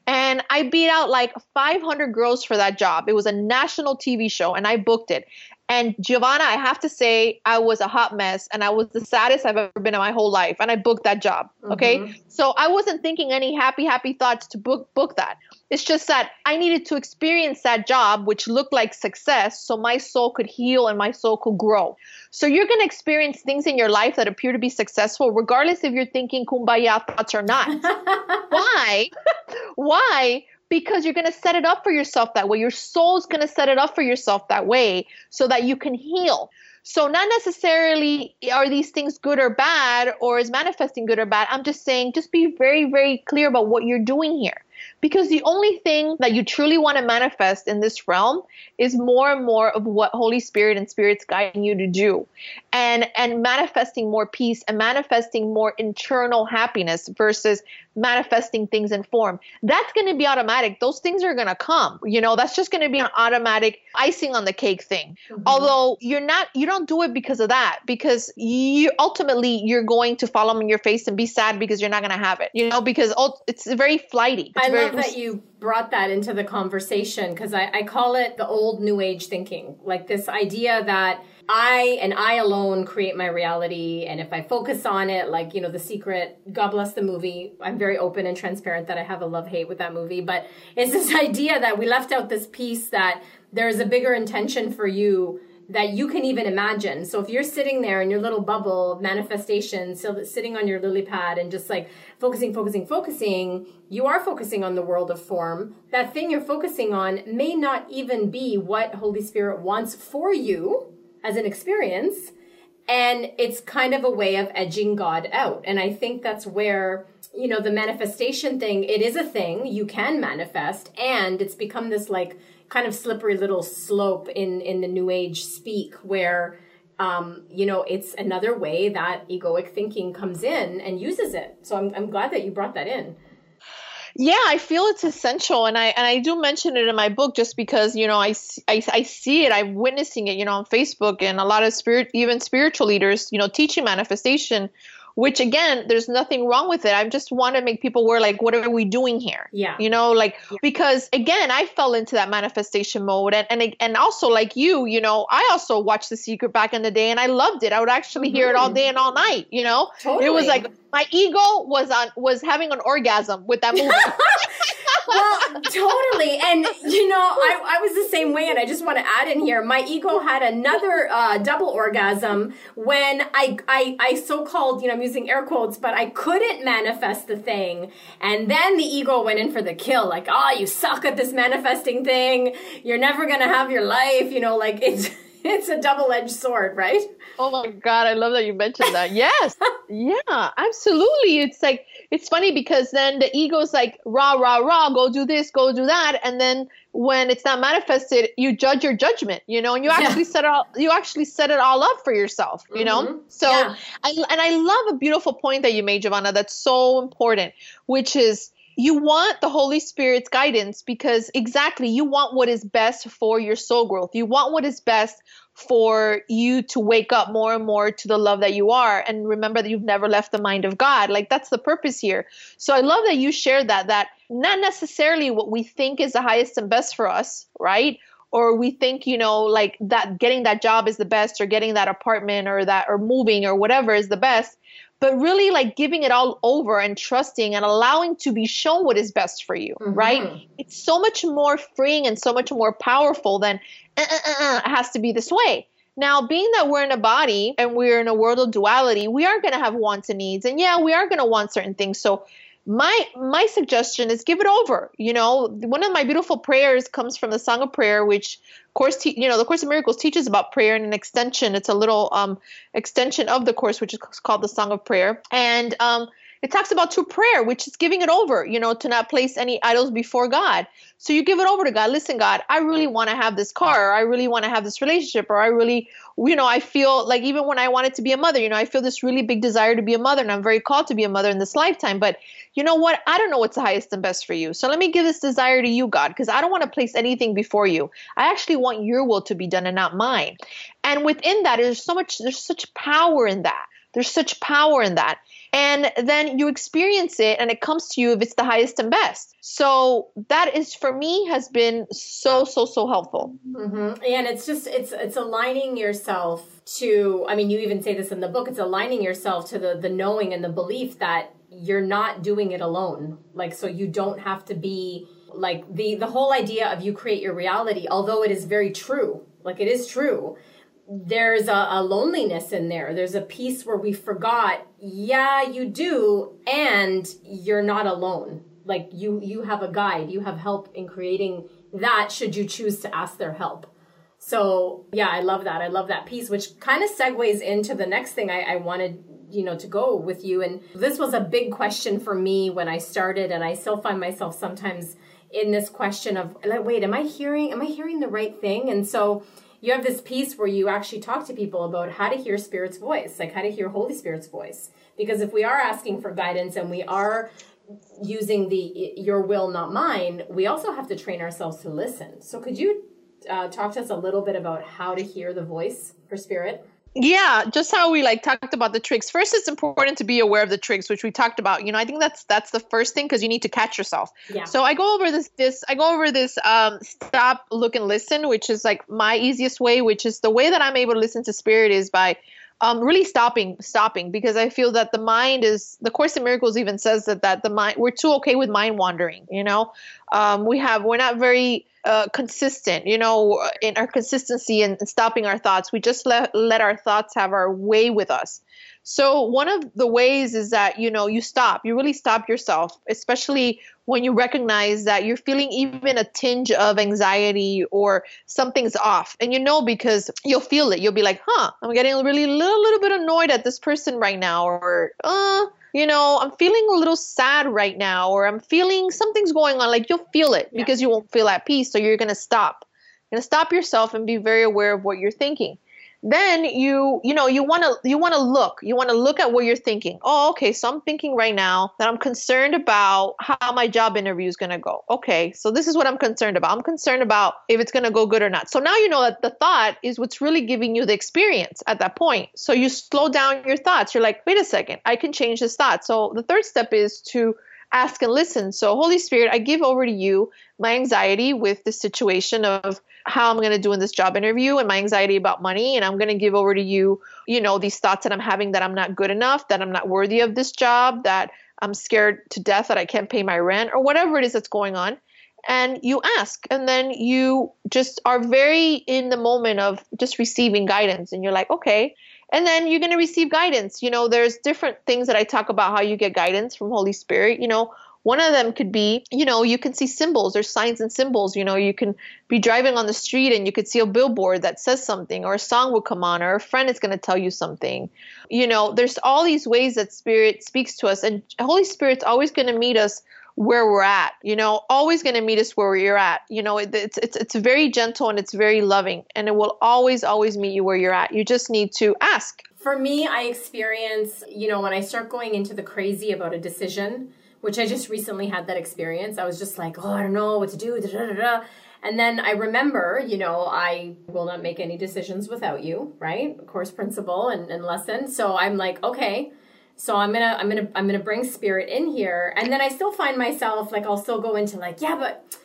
And I beat out like 500 girls for that job. It was a national TV show, and I booked it. And Giovanna, I have to say, I was a hot mess and I was the saddest I've ever been in my whole life. And I booked that job. Okay. Mm-hmm. So I wasn't thinking any happy, happy thoughts to book book that. It's just that I needed to experience that job, which looked like success, so my soul could heal and my soul could grow. So you're going to experience things in your life that appear to be successful, regardless if you're thinking kumbaya thoughts or not. Why? Why? Because you're going to set it up for yourself that way. Your soul's going to set it up for yourself that way so that you can heal. So, not necessarily are these things good or bad, or is manifesting good or bad. I'm just saying, just be very, very clear about what you're doing here. Because the only thing that you truly want to manifest in this realm is more and more of what Holy Spirit and Spirit's guiding you to do. And and manifesting more peace and manifesting more internal happiness versus manifesting things in form. That's going to be automatic. Those things are going to come. You know, that's just going to be an automatic icing on the cake thing. Mm-hmm. Although you're not you don't do it because of that because you ultimately you're going to fall on your face and be sad because you're not going to have it. You know, because it's very flighty. It's I very, love that you brought that into the conversation because I, I call it the old new age thinking. Like this idea that I and I alone create my reality. And if I focus on it, like, you know, The Secret, God bless the movie. I'm very open and transparent that I have a love hate with that movie. But it's this idea that we left out this piece that there's a bigger intention for you that you can even imagine. So if you're sitting there in your little bubble manifestation, sitting on your lily pad and just like focusing, focusing, focusing, you are focusing on the world of form. That thing you're focusing on may not even be what Holy Spirit wants for you as an experience. And it's kind of a way of edging God out. And I think that's where, you know, the manifestation thing, it is a thing you can manifest. And it's become this like kind of slippery little slope in, in the new age speak where, um, you know, it's another way that egoic thinking comes in and uses it. So I'm, I'm glad that you brought that in. Yeah, I feel it's essential, and I and I do mention it in my book just because you know I, I, I see it, I'm witnessing it, you know, on Facebook, and a lot of spirit, even spiritual leaders, you know, teaching manifestation which again there's nothing wrong with it i just want to make people aware like what are we doing here yeah you know like yeah. because again i fell into that manifestation mode and, and and also like you you know i also watched the secret back in the day and i loved it i would actually mm-hmm. hear it all mm-hmm. day and all night you know totally. it was like my ego was on was having an orgasm with that movie well, totally. And you know, I, I was the same way, and I just want to add in here, my ego had another uh, double orgasm when I, I, I so-called, you know, I'm using air quotes, but I couldn't manifest the thing, and then the ego went in for the kill, like, oh, you suck at this manifesting thing. You're never gonna have your life, you know, like it's it's a double-edged sword, right? Oh my god, I love that you mentioned that. Yes. yeah, absolutely. It's like it's funny because then the ego's like rah rah rah, go do this, go do that, and then when it's not manifested, you judge your judgment, you know, and you actually yeah. set it all you actually set it all up for yourself, you mm-hmm. know. So yeah. I and I love a beautiful point that you made, Giovanna. That's so important, which is you want the Holy Spirit's guidance because exactly you want what is best for your soul growth. You want what is best for you to wake up more and more to the love that you are and remember that you've never left the mind of God. Like that's the purpose here. So I love that you shared that that not necessarily what we think is the highest and best for us, right? Or we think, you know, like that getting that job is the best or getting that apartment or that or moving or whatever is the best but really like giving it all over and trusting and allowing to be shown what is best for you, mm-hmm. right? It's so much more freeing and so much more powerful than uh, uh, uh, it has to be this way. Now, being that we're in a body and we're in a world of duality, we are going to have wants and needs. And yeah, we are going to want certain things. So my my suggestion is give it over you know one of my beautiful prayers comes from the song of prayer which course te- you know the course of miracles teaches about prayer and an extension it's a little um extension of the course which is called the song of prayer and um it talks about to prayer, which is giving it over, you know, to not place any idols before God. So you give it over to God. Listen, God, I really want to have this car, or I really want to have this relationship, or I really, you know, I feel like even when I wanted to be a mother, you know, I feel this really big desire to be a mother, and I'm very called to be a mother in this lifetime. But you know what? I don't know what's the highest and best for you. So let me give this desire to you, God, because I don't want to place anything before you. I actually want your will to be done and not mine. And within that, there's so much, there's such power in that. There's such power in that. And then you experience it and it comes to you if it's the highest and best. So that is for me has been so, so, so helpful. Mm-hmm. And it's just, it's, it's aligning yourself to, I mean, you even say this in the book, it's aligning yourself to the, the knowing and the belief that you're not doing it alone. Like, so you don't have to be like the, the whole idea of you create your reality, although it is very true, like it is true there's a, a, loneliness in there. There's a piece where we forgot, yeah, you do, and you're not alone. Like you, you have a guide, you have help in creating that should you choose to ask their help. So yeah, I love that. I love that piece, which kind of segues into the next thing I, I wanted, you know, to go with you. And this was a big question for me when I started, and I still find myself sometimes in this question of like, wait, am I hearing, am I hearing the right thing? And so you have this piece where you actually talk to people about how to hear Spirit's voice, like how to hear Holy Spirit's voice. Because if we are asking for guidance and we are using the your will, not mine, we also have to train ourselves to listen. So could you uh, talk to us a little bit about how to hear the voice for Spirit? Yeah just how we like talked about the tricks. First it's important to be aware of the tricks which we talked about. You know i think that's that's the first thing because you need to catch yourself. Yeah. so i go over this this i go over this um stop look and listen which is like my easiest way which is the way that i'm able to listen to spirit is by um, really stopping stopping because i feel that the mind is the course in miracles even says that that the mind we're too okay with mind wandering you know um, we have we're not very uh, consistent, you know, in our consistency and stopping our thoughts. We just let let our thoughts have our way with us. So one of the ways is that you know you stop. You really stop yourself, especially when you recognize that you're feeling even a tinge of anxiety or something's off, and you know because you'll feel it. You'll be like, "Huh, I'm getting really a little, little bit annoyed at this person right now," or "Uh." You know, I'm feeling a little sad right now, or I'm feeling something's going on. Like you'll feel it yeah. because you won't feel at peace. So you're going to stop. You're going to stop yourself and be very aware of what you're thinking then you you know you want to you want to look. You want to look at what you're thinking. Oh okay so i'm thinking right now that i'm concerned about how my job interview is going to go. Okay so this is what i'm concerned about. I'm concerned about if it's going to go good or not. So now you know that the thought is what's really giving you the experience at that point. So you slow down your thoughts. You're like wait a second i can change this thought. So the third step is to ask and listen. So, Holy Spirit, I give over to you my anxiety with the situation of how I'm going to do in this job interview and my anxiety about money. And I'm going to give over to you, you know, these thoughts that I'm having that I'm not good enough, that I'm not worthy of this job, that I'm scared to death that I can't pay my rent, or whatever it is that's going on. And you ask, and then you just are very in the moment of just receiving guidance. And you're like, okay, and then you're going to receive guidance you know there's different things that i talk about how you get guidance from holy spirit you know one of them could be you know you can see symbols. Or signs and symbols. You know you can be driving on the street and you could see a billboard that says something or a song will come on or a friend is going to tell you something. You know there's all these ways that spirit speaks to us and holy spirit's always going to meet us where we're at you know always going to meet us where you're at. You know it, it's it's it's very gentle and it's very loving and it will always always meet you where you're at. You just need to ask. For me i experience you know when i start going into the crazy about a decision which i just recently had that experience i was just like oh i don't know what to do da, da, da, and then I remember, you know, I will not make any decisions without you, right? Of course principle and, and lesson. So I'm like, okay, so I'm gonna I'm gonna I'm gonna bring spirit in here, and then I still find myself like I'll still go into like yeah, but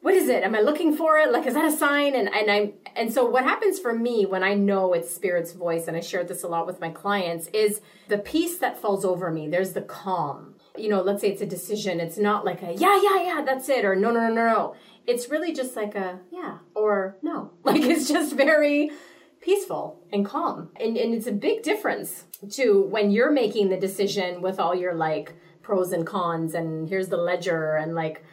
what is it? Am I looking for it? Like is that a sign? And and i'm and so what happens for me when I know it's spirit's voice, and I share this a lot with my clients, is the peace that falls over me. There's the calm. You know, let's say it's a decision. It's not like a yeah yeah yeah that's it or no no no no no. It's really just like a yeah or no. Like it's just very peaceful and calm. And, and it's a big difference to when you're making the decision with all your like pros and cons and here's the ledger and like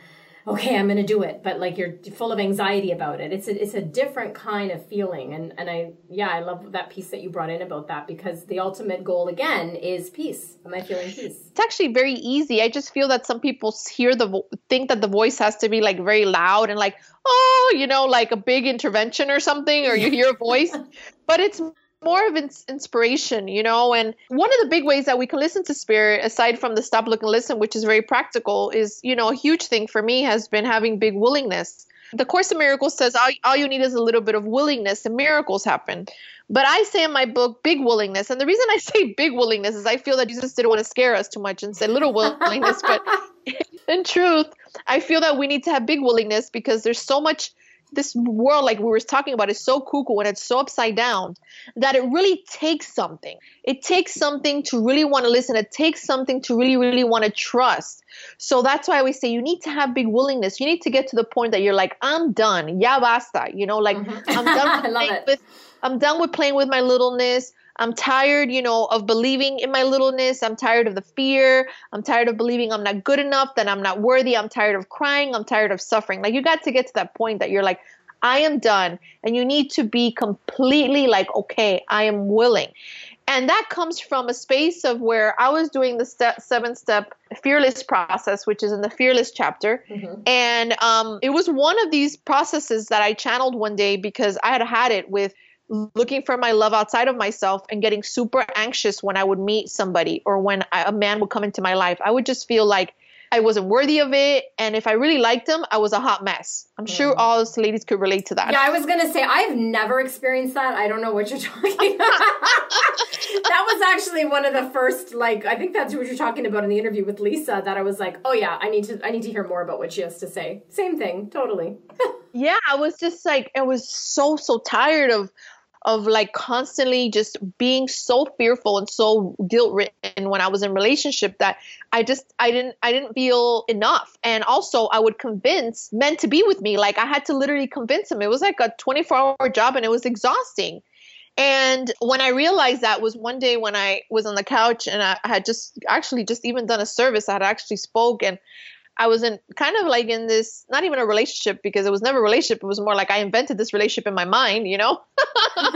okay, I'm going to do it, but like you're full of anxiety about it. It's a, it's a different kind of feeling. And, and I, yeah, I love that piece that you brought in about that because the ultimate goal again is peace. Am I feeling peace? It's actually very easy. I just feel that some people hear the, vo- think that the voice has to be like very loud and like, oh, you know, like a big intervention or something, or you hear a voice, but it's more of ins- inspiration, you know. And one of the big ways that we can listen to spirit, aside from the stop, look, and listen, which is very practical, is you know a huge thing for me has been having big willingness. The Course in Miracles says all, all you need is a little bit of willingness, and miracles happen. But I say in my book, big willingness. And the reason I say big willingness is I feel that Jesus didn't want to scare us too much and say little willingness. but in truth, I feel that we need to have big willingness because there's so much this world like we were talking about is so cuckoo and it's so upside down that it really takes something. It takes something to really want to listen. It takes something to really really want to trust. So that's why we say you need to have big willingness. You need to get to the point that you're like i'm done. Ya basta. You know like mm-hmm. i'm done with, with i'm done with playing with my littleness I'm tired, you know, of believing in my littleness. I'm tired of the fear. I'm tired of believing I'm not good enough, that I'm not worthy. I'm tired of crying. I'm tired of suffering. Like you got to get to that point that you're like, I am done. And you need to be completely like, okay, I am willing. And that comes from a space of where I was doing the step, seven step fearless process, which is in the fearless chapter. Mm-hmm. And um, it was one of these processes that I channeled one day because I had had it with looking for my love outside of myself and getting super anxious when I would meet somebody or when I, a man would come into my life. I would just feel like I wasn't worthy of it. And if I really liked him, I was a hot mess. I'm sure mm. all those ladies could relate to that. Yeah, I was going to say, I've never experienced that. I don't know what you're talking about. that was actually one of the first, like, I think that's what you're talking about in the interview with Lisa, that I was like, oh yeah, I need to, I need to hear more about what she has to say. Same thing, totally. yeah, I was just like, I was so, so tired of, of like constantly just being so fearful and so guilt ridden when I was in relationship that I just I didn't I didn't feel enough. And also I would convince men to be with me. Like I had to literally convince them. It was like a 24 hour job and it was exhausting. And when I realized that was one day when I was on the couch and I had just actually just even done a service, I had actually spoken. I was in kind of like in this, not even a relationship because it was never a relationship. It was more like I invented this relationship in my mind, you know? and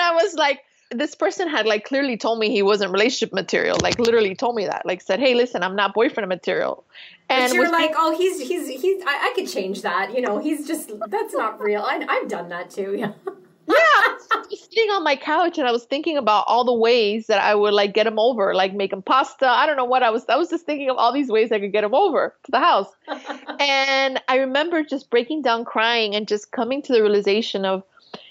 I was like, this person had like clearly told me he wasn't relationship material, like literally told me that, like said, hey, listen, I'm not boyfriend material. And but you're like, oh, he's, he's, he's, I, I could change that. You know, he's just, that's not real. I, I've done that too. Yeah yeah, sitting on my couch and I was thinking about all the ways that I would like get him over, like make him pasta. I don't know what I was. I was just thinking of all these ways I could get him over to the house. and I remember just breaking down, crying, and just coming to the realization of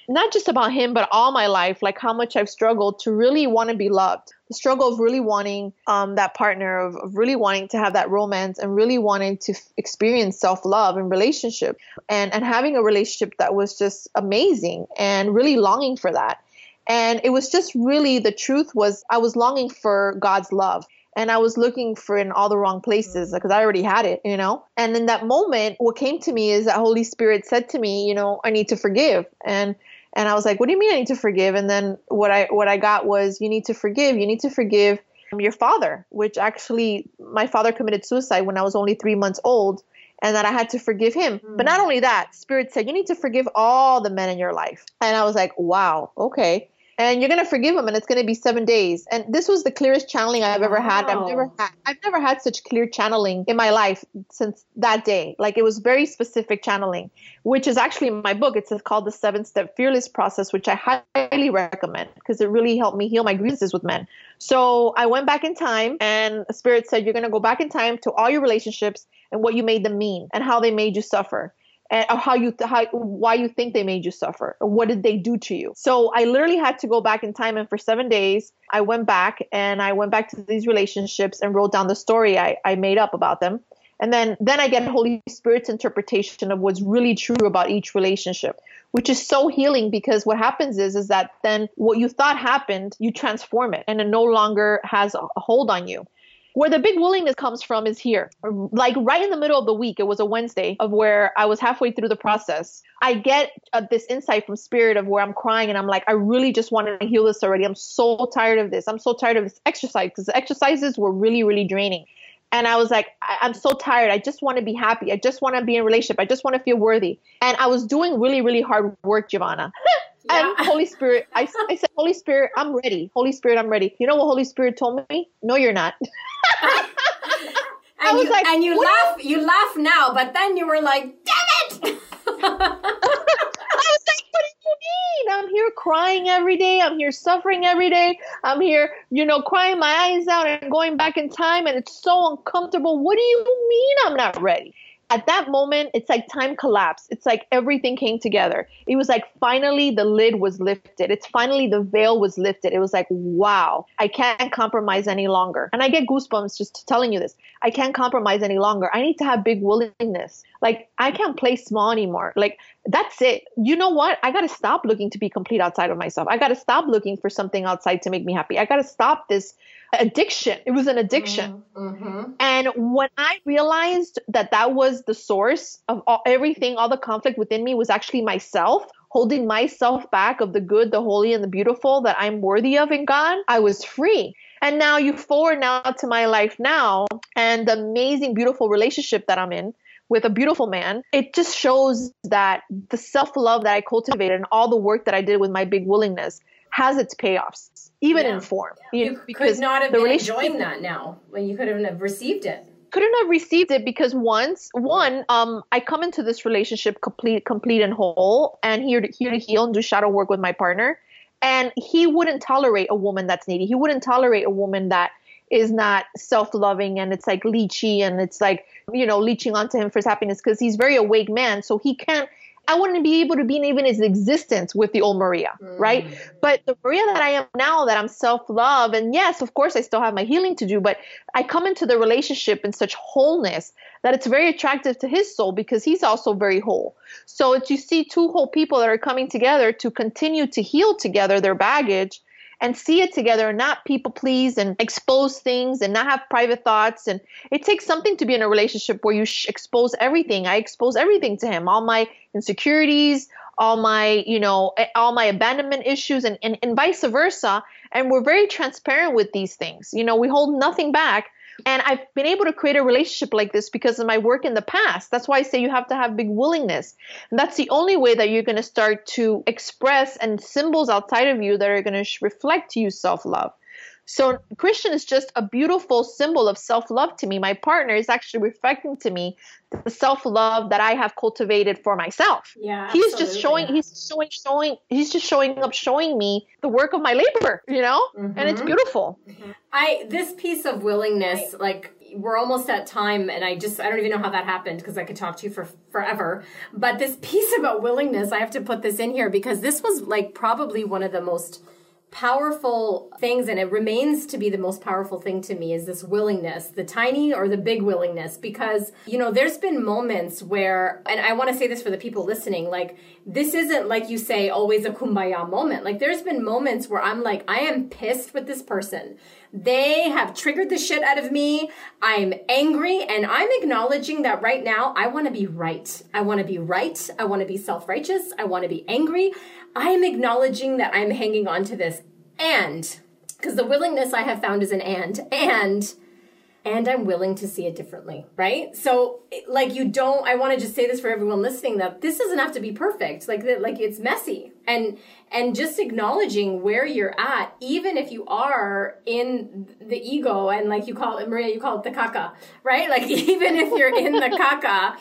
not just about him, but all my life, like how much I've struggled to really want to be loved. The struggle of really wanting um, that partner, of, of, really wanting to have that romance, and really wanting to f- experience self love and relationship, and and having a relationship that was just amazing, and really longing for that. And it was just really the truth was I was longing for God's love and I was looking for in all the wrong places because I already had it, you know. And in that moment, what came to me is that Holy Spirit said to me, you know, I need to forgive. And and I was like, what do you mean I need to forgive? And then what I what I got was you need to forgive. You need to forgive your father, which actually my father committed suicide when I was only 3 months old and that I had to forgive him. Mm. But not only that, spirit said you need to forgive all the men in your life. And I was like, wow, okay and you're gonna forgive him, and it's gonna be seven days. And this was the clearest channeling I've ever had. I've never had I've never had such clear channeling in my life since that day. Like it was very specific channeling, which is actually in my book. It's called the Seven Step Fearless Process, which I highly recommend because it really helped me heal my grievances with men. So I went back in time, and Spirit said, "You're gonna go back in time to all your relationships and what you made them mean and how they made you suffer." And how you how why you think they made you suffer or what did they do to you. So i literally had to go back in time and for seven days i went back and i went back to these relationships and wrote down the story i, I made up about them. And then then i get holy spirit's interpretation of what's really true about each relationship which is so healing because what happens is is that then what you thought happened you transform it and it no longer has a hold on you where the big willingness comes from is here. Like right in the middle of the week, it was a Wednesday of where I was halfway through the process. I get uh, this insight from spirit of where I'm crying and I'm like, I really just want to heal this already. I'm so tired of this. I'm so tired of this exercise because the exercises were really, really draining. And I was like, I- am so tired. I just want to be happy. I just want to be in a relationship. I just want to feel worthy. And I was doing really, really hard work, Giovanna. Yeah. and Holy Spirit, I, I said, Holy Spirit, I'm ready. Holy Spirit, I'm ready. You know what Holy Spirit told me? No, you're not. I was you, like, and you laugh, you laugh now, but then you were like, damn it! I was like, what do you mean? I'm here crying every day. I'm here suffering every day. I'm here, you know, crying my eyes out and going back in time, and it's so uncomfortable. What do you mean I'm not ready? At that moment, it's like time collapsed. It's like everything came together. It was like finally the lid was lifted. It's finally the veil was lifted. It was like, wow, I can't compromise any longer. And I get goosebumps just telling you this. I can't compromise any longer. I need to have big willingness. Like, I can't play small anymore. Like, that's it. You know what? I got to stop looking to be complete outside of myself. I got to stop looking for something outside to make me happy. I got to stop this addiction. It was an addiction. Mm-hmm. And when I realized that that was the source of all, everything, all the conflict within me was actually myself, holding myself back of the good, the holy, and the beautiful that I'm worthy of in God, I was free. And now you forward now to my life now and the amazing, beautiful relationship that I'm in with a beautiful man, it just shows that the self love that I cultivated and all the work that I did with my big willingness has its payoffs, even yeah. in form. You, you because could not have been enjoying that now when you couldn't have received it. Couldn't have received it because once, one, um, I come into this relationship complete, complete and whole, and here to here to heal and do shadow work with my partner, and he wouldn't tolerate a woman that's needy. He wouldn't tolerate a woman that is not self-loving and it's like leechy and it's like you know leeching onto him for his happiness because he's very awake man so he can't I wouldn't be able to be in even his existence with the old Maria, mm. right? But the Maria that I am now, that I'm self love, and yes, of course, I still have my healing to do, but I come into the relationship in such wholeness that it's very attractive to his soul because he's also very whole. So it's you see two whole people that are coming together to continue to heal together their baggage and see it together and not people please and expose things and not have private thoughts. And it takes something to be in a relationship where you sh- expose everything. I expose everything to him, all my insecurities, all my, you know, all my abandonment issues and, and, and vice versa. And we're very transparent with these things. You know, we hold nothing back and I've been able to create a relationship like this because of my work in the past. That's why I say you have to have big willingness. And that's the only way that you're going to start to express and symbols outside of you that are going to reflect to you self love. So Christian is just a beautiful symbol of self-love to me. My partner is actually reflecting to me the self-love that I have cultivated for myself. Yeah. He's just showing he's showing showing he's just showing up showing me the work of my labor, you know? Mm-hmm. And it's mm-hmm. beautiful. I this piece of willingness like we're almost at time and i just i don't even know how that happened because i could talk to you for forever but this piece about willingness i have to put this in here because this was like probably one of the most powerful things and it remains to be the most powerful thing to me is this willingness the tiny or the big willingness because you know there's been moments where and i want to say this for the people listening like this isn't like you say always a kumbaya moment like there's been moments where i'm like i am pissed with this person they have triggered the shit out of me. I'm angry and I'm acknowledging that right now I want to be right. I want to be right. I want to be self righteous. I want to be angry. I am acknowledging that I'm hanging on to this. And, because the willingness I have found is an and, and, and I'm willing to see it differently, right? So, like, you don't. I want to just say this for everyone listening that this doesn't have to be perfect. Like, like it's messy, and and just acknowledging where you're at, even if you are in the ego, and like you call it, Maria, you call it the caca, right? Like, even if you're in the caca,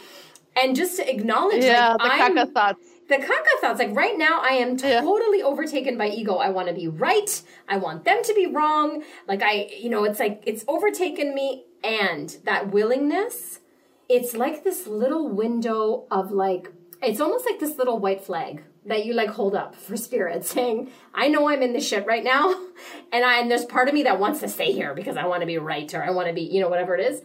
and just to acknowledge, yeah, like, the caca thoughts the caca thoughts like right now i am totally yeah. overtaken by ego i want to be right i want them to be wrong like i you know it's like it's overtaken me and that willingness it's like this little window of like it's almost like this little white flag that you like hold up for spirit saying i know i'm in this shit right now and i and there's part of me that wants to stay here because i want to be right or i want to be you know whatever it is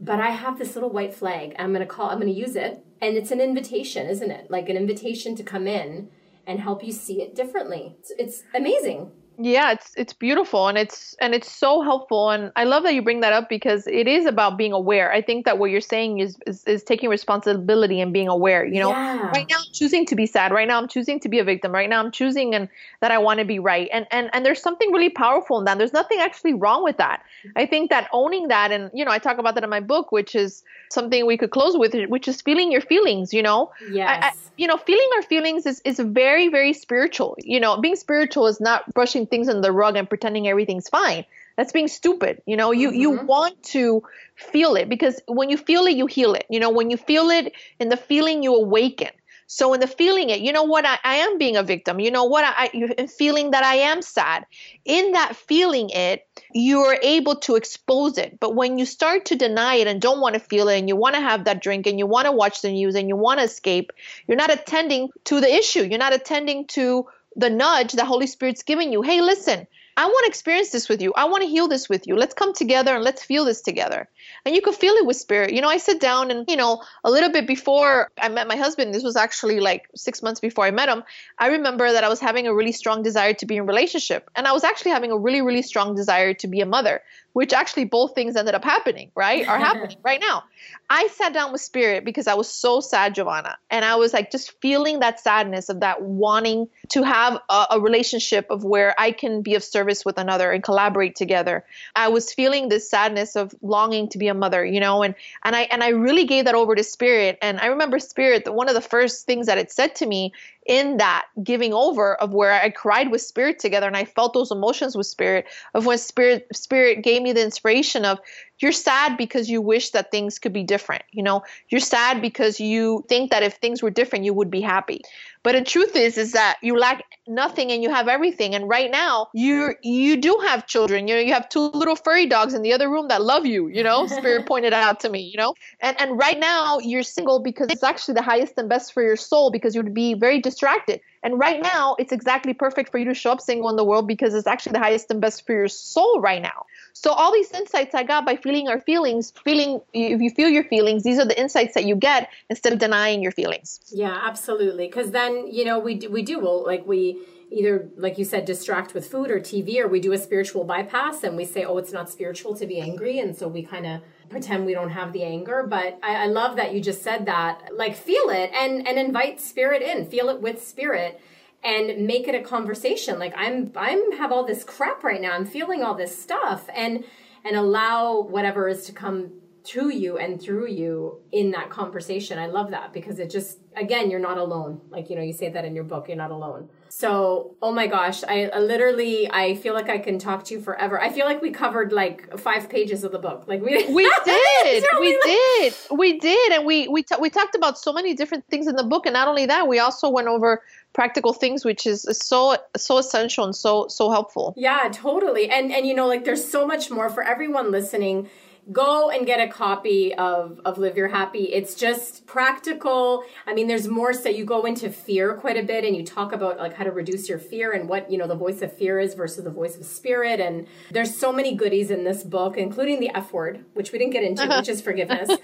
but I have this little white flag. I'm going to call, I'm going to use it. And it's an invitation, isn't it? Like an invitation to come in and help you see it differently. It's, it's amazing. Yeah, it's it's beautiful and it's and it's so helpful and I love that you bring that up because it is about being aware. I think that what you're saying is is, is taking responsibility and being aware. You know, Yeah. right now I'm choosing to be sad. Right now I'm choosing to be a victim. Right now I'm choosing and that I want to be right. And and and there's something really powerful in that. There's nothing actually wrong with that. I think that owning that and you know I talk about that in my book, which is something we could close with, which is feeling your feelings. You know, I, you know, feeling our feelings is, is very, very spiritual. You know, being spiritual is not brushing things under the rug and pretending everything's fine. That's being stupid. You know, you, you Mhm. want to feel it because when you feel it, you heal it. You know, when you feel it in the feeling, you awaken. So in the feeling it, you know what, I, I am being a victim. You know what, I, feeling that I am sad. In that feeling it, you are able to expose it. But when you start to deny it and don't want to feel it and you want to have that drink and you want to watch the news and you want to escape, you're not attending to the issue. You're not attending to the nudge the Holy Spirit's giving you. Hey, listen, I want to experience this with you. I want to heal this with you. Let's come together and let's feel this together. And you can feel it with spirit. You know, I sit down and, you know, a little bit before I met my husband, this was actually like six months before I met him. I remember that I was having a really strong desire to be in relationship. And I was actually having a really, really strong desire to be a mother, which actually both things ended up happening, right? Are happening right now. I sat down with spirit because I was so sad, Giovanna. And I was like just feeling that sadness of that wanting to have a, a relationship of where I can be of service with another and collaborate together. I was feeling this sadness of longing to be a mother, you know, and and I and I really gave that over to spirit. And I remember spirit that one of the first things that it said to me in that giving over of where I cried with spirit together and I felt those emotions with spirit of when spirit spirit gave me the inspiration of you're sad because you wish that things could be different you know? You're sad because you think that if things were different you would be happy. But the truth is is that you lack nothing and you have everything. And right now you you do have children. You know you have two little furry dogs in the other room that love you you know? Spirit pointed out to me you know? And and right now you're single because it's actually the highest and best for your soul because you'd be very distracted and right now it's exactly perfect for you to show up single in the world because it's actually the highest and best for your soul right now so all these insights I got by feeling our feelings, feeling if you feel your feelings, these are the insights that you get instead of denying your feelings. Yeah, absolutely. Because then you know we we do well, like we either like you said distract with food or TV, or we do a spiritual bypass and we say, oh, it's not spiritual to be angry, and so we kind of pretend we don't have the anger. But I, I love that you just said that. Like feel it and and invite spirit in, feel it with spirit and make it a conversation. Like i'm i'm have all this crap right now. I'm feeling all this stuff and and allow whatever is to come to you and through you in that conversation. I love that because it just again you're not alone. Like you know you say that in your book you're not alone so oh my gosh i, I literally i feel like i can talk to you forever i feel like we covered like five pages of the book like we We did, we like- did, we did, and we we ta- we talked about so many different things in the book, and not only that, we also went over practical things, which is so so essential and so so helpful. Yeah, totally. And and you know, like there's so much more for everyone listening. Go and get a copy of of Live Your Happy. It's just practical. I mean, there's more so you go into fear quite a bit and you talk about like how to reduce your fear and what, you know, the voice of fear is versus the voice of spirit and there's so many goodies in this book, including the F word, which we didn't get into, which is forgiveness.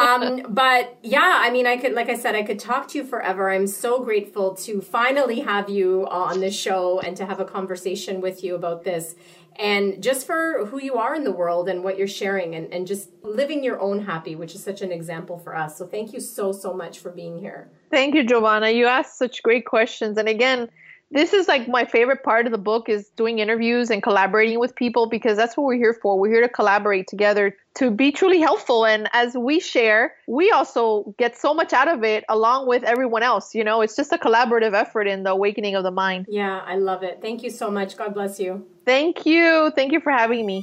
Um, but yeah, I mean, I could like I said, I could talk to you forever. I'm so grateful to finally have you on the show and to have a conversation with you about this and just for who you are in the world and what you're sharing and, and just living your own happy which is such an example for us so thank you so so much for being here Thank you, Giovanna. You asked such great questions, and again. This is like my favorite part of the book is doing interviews and collaborating with people because that's what we're here for. We're here to collaborate together to be truly helpful. And as we share, we also get so much out of it along with everyone else. You know, it's just a collaborative effort in the awakening of the mind. yeah i love it thank you so much god bless you Thank you. Thank you for having me.